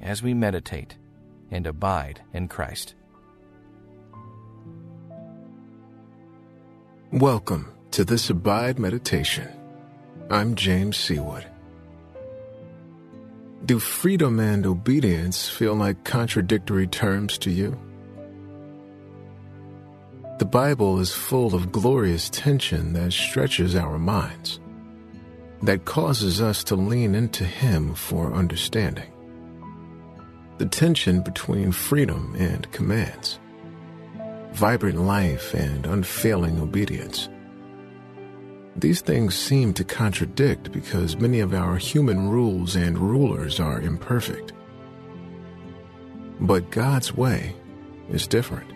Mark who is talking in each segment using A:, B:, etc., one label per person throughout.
A: as we meditate and abide in Christ.
B: Welcome to this Abide Meditation. I'm James Seawood. Do freedom and obedience feel like contradictory terms to you? The Bible is full of glorious tension that stretches our minds, that causes us to lean into Him for understanding. The tension between freedom and commands, vibrant life and unfailing obedience. These things seem to contradict because many of our human rules and rulers are imperfect. But God's way is different.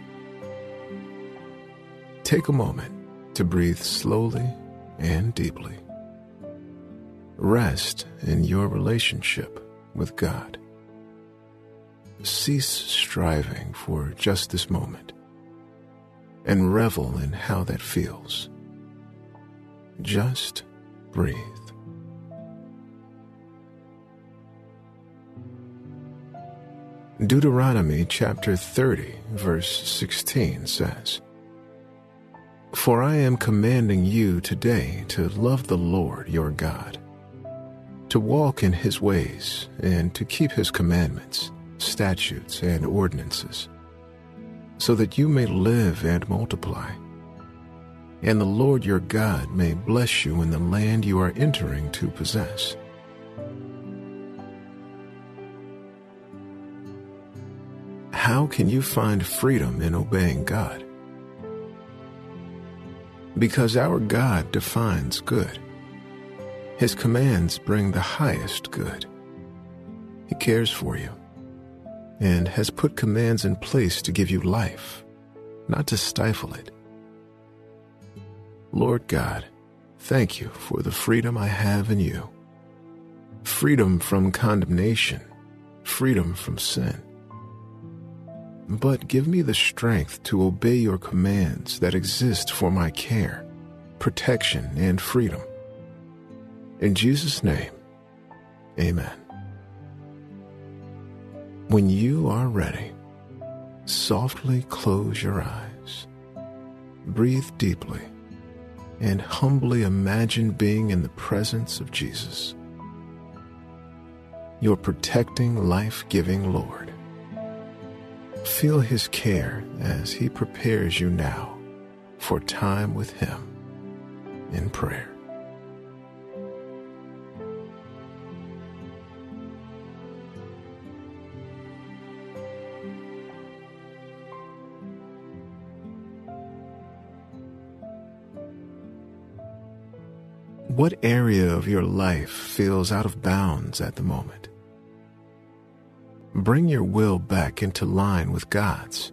B: Take a moment to breathe slowly and deeply. Rest in your relationship with God. Cease striving for just this moment and revel in how that feels. Just breathe. Deuteronomy chapter 30, verse 16 says, For I am commanding you today to love the Lord your God, to walk in his ways, and to keep his commandments, statutes, and ordinances, so that you may live and multiply and the Lord your God may bless you in the land you are entering to possess. How can you find freedom in obeying God? Because our God defines good. His commands bring the highest good. He cares for you and has put commands in place to give you life, not to stifle it. Lord God, thank you for the freedom I have in you. Freedom from condemnation, freedom from sin. But give me the strength to obey your commands that exist for my care, protection, and freedom. In Jesus' name, amen. When you are ready, softly close your eyes, breathe deeply and humbly imagine being in the presence of Jesus, your protecting, life giving Lord. Feel his care as he prepares you now for time with him in prayer. What area of your life feels out of bounds at the moment? Bring your will back into line with God's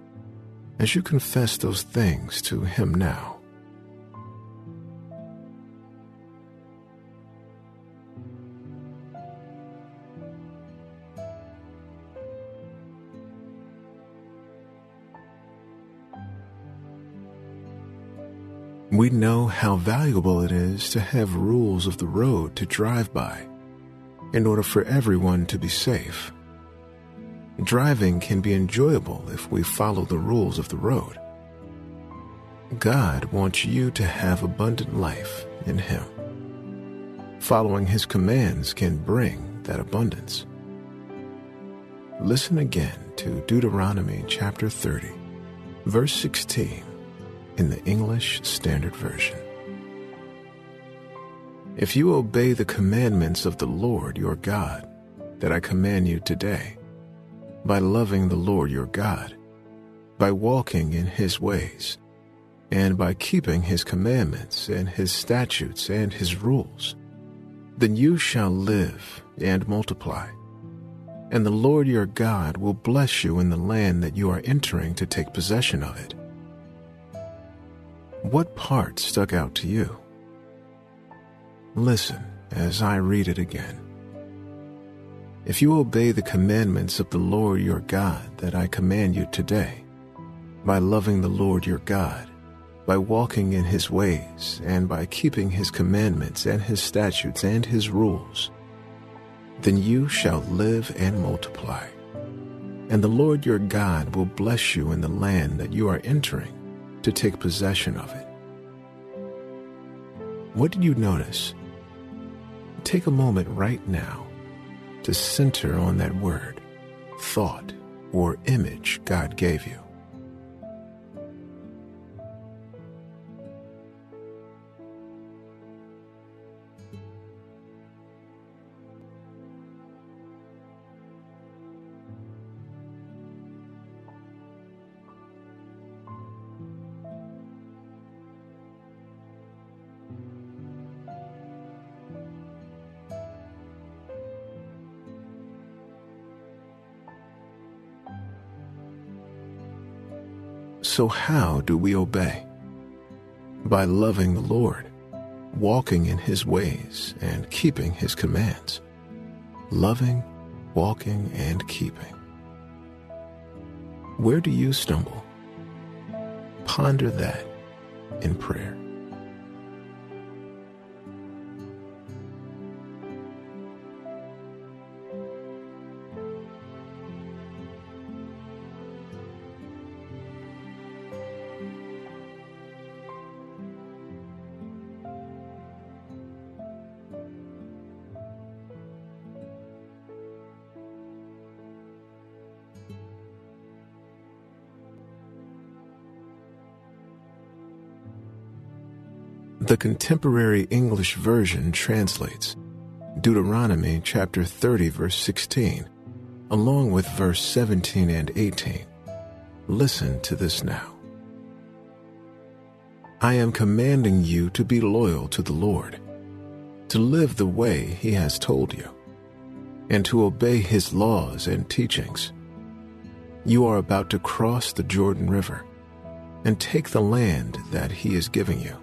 B: as you confess those things to Him now. We know how valuable it is to have rules of the road to drive by in order for everyone to be safe. Driving can be enjoyable if we follow the rules of the road. God wants you to have abundant life in Him. Following His commands can bring that abundance. Listen again to Deuteronomy chapter 30, verse 16 in the English Standard Version. If you obey the commandments of the Lord your God that I command you today, by loving the Lord your God, by walking in his ways, and by keeping his commandments and his statutes and his rules, then you shall live and multiply, and the Lord your God will bless you in the land that you are entering to take possession of it. What part stuck out to you? Listen as I read it again. If you obey the commandments of the Lord your God that I command you today, by loving the Lord your God, by walking in his ways, and by keeping his commandments and his statutes and his rules, then you shall live and multiply. And the Lord your God will bless you in the land that you are entering to take possession of it. What did you notice? Take a moment right now to center on that word, thought, or image God gave you. So, how do we obey? By loving the Lord, walking in His ways, and keeping His commands. Loving, walking, and keeping. Where do you stumble? Ponder that in prayer. The contemporary English version translates Deuteronomy chapter 30 verse 16 along with verse 17 and 18. Listen to this now. I am commanding you to be loyal to the Lord, to live the way he has told you, and to obey his laws and teachings. You are about to cross the Jordan River and take the land that he is giving you.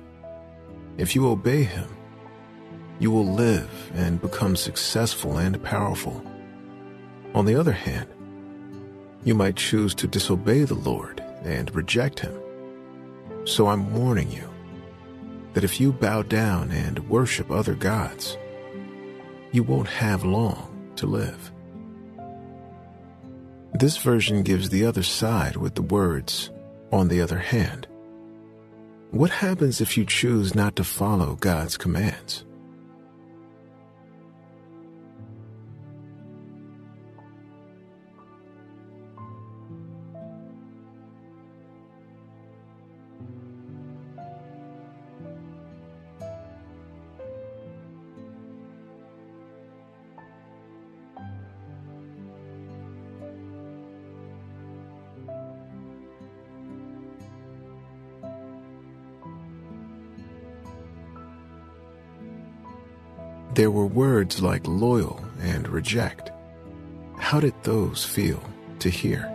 B: If you obey him, you will live and become successful and powerful. On the other hand, you might choose to disobey the Lord and reject him. So I'm warning you that if you bow down and worship other gods, you won't have long to live. This version gives the other side with the words, on the other hand. What happens if you choose not to follow God's commands? There were words like loyal and reject. How did those feel to hear?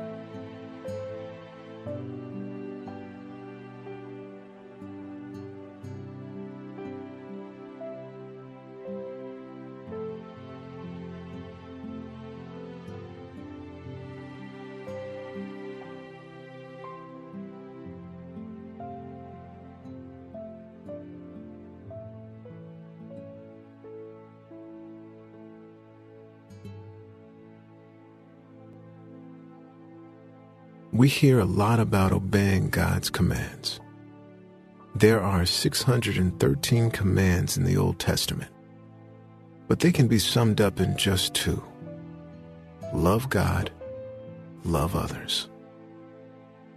B: We hear a lot about obeying God's commands. There are 613 commands in the Old Testament, but they can be summed up in just two love God, love others.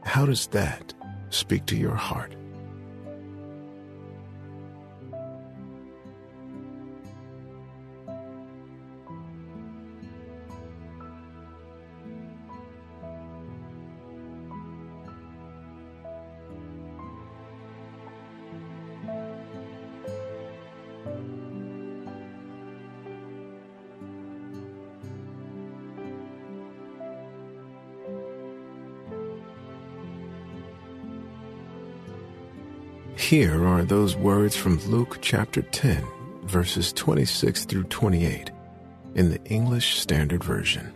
B: How does that speak to your heart? Here are those words from Luke chapter 10, verses 26 through 28 in the English Standard Version.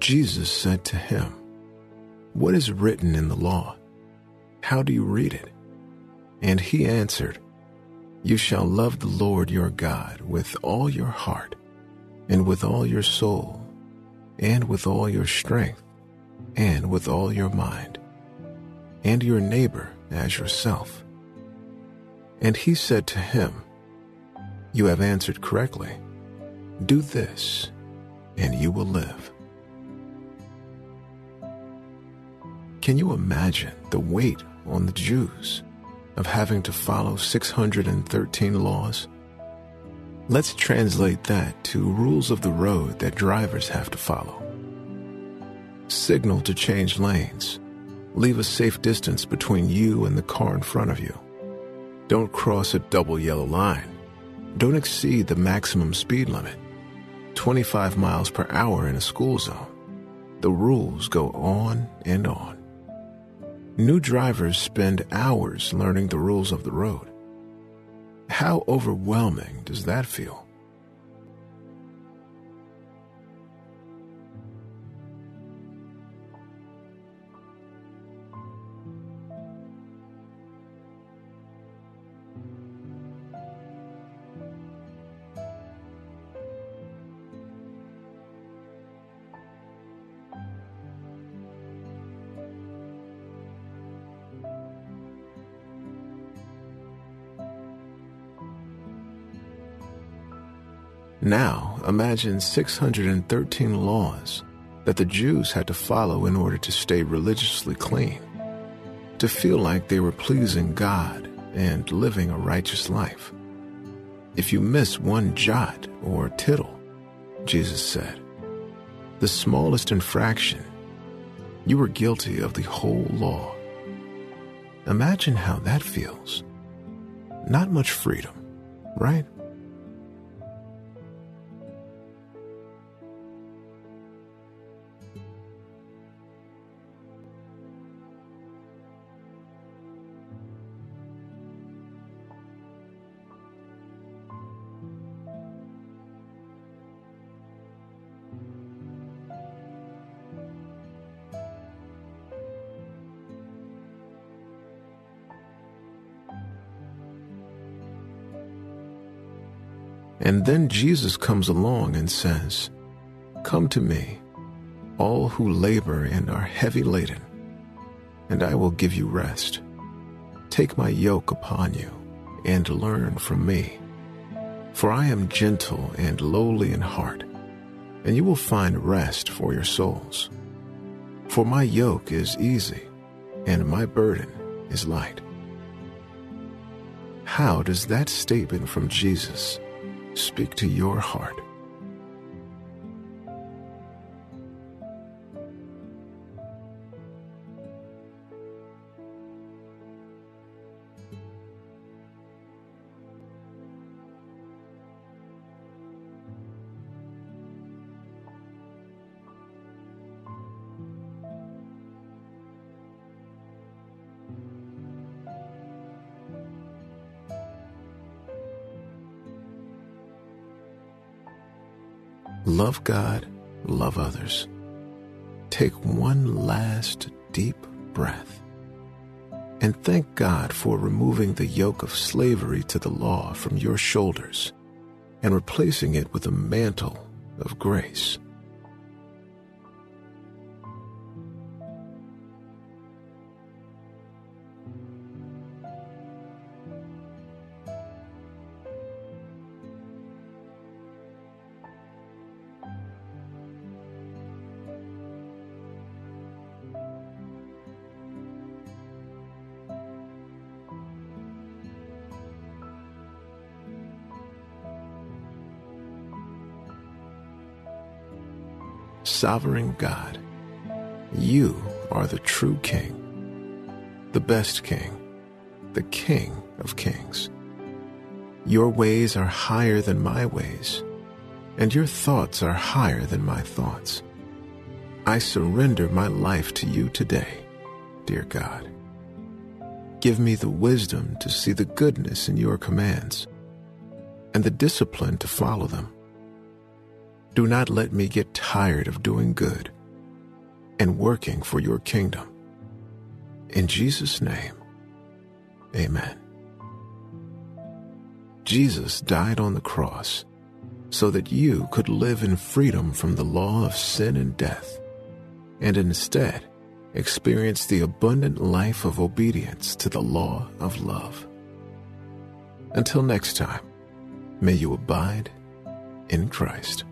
B: Jesus said to him, What is written in the law? How do you read it? And he answered, You shall love the Lord your God with all your heart, and with all your soul, and with all your strength, and with all your mind, and your neighbor as yourself. And he said to him, You have answered correctly. Do this, and you will live. Can you imagine the weight on the Jews of having to follow 613 laws? Let's translate that to rules of the road that drivers have to follow. Signal to change lanes. Leave a safe distance between you and the car in front of you. Don't cross a double yellow line. Don't exceed the maximum speed limit. 25 miles per hour in a school zone. The rules go on and on. New drivers spend hours learning the rules of the road. How overwhelming does that feel? Now, imagine 613 laws that the Jews had to follow in order to stay religiously clean, to feel like they were pleasing God and living a righteous life. If you miss one jot or tittle, Jesus said, the smallest infraction, you were guilty of the whole law. Imagine how that feels. Not much freedom, right? And then Jesus comes along and says, Come to me, all who labor and are heavy laden, and I will give you rest. Take my yoke upon you and learn from me. For I am gentle and lowly in heart, and you will find rest for your souls. For my yoke is easy, and my burden is light. How does that statement from Jesus speak to your heart. Love God, love others. Take one last deep breath and thank God for removing the yoke of slavery to the law from your shoulders and replacing it with a mantle of grace. Sovereign God. You are the true King, the best King, the King of kings. Your ways are higher than my ways, and your thoughts are higher than my thoughts. I surrender my life to you today, dear God. Give me the wisdom to see the goodness in your commands and the discipline to follow them. Do not let me get tired of doing good and working for your kingdom. In Jesus' name, amen. Jesus died on the cross so that you could live in freedom from the law of sin and death, and instead experience the abundant life of obedience to the law of love. Until next time, may you abide in Christ.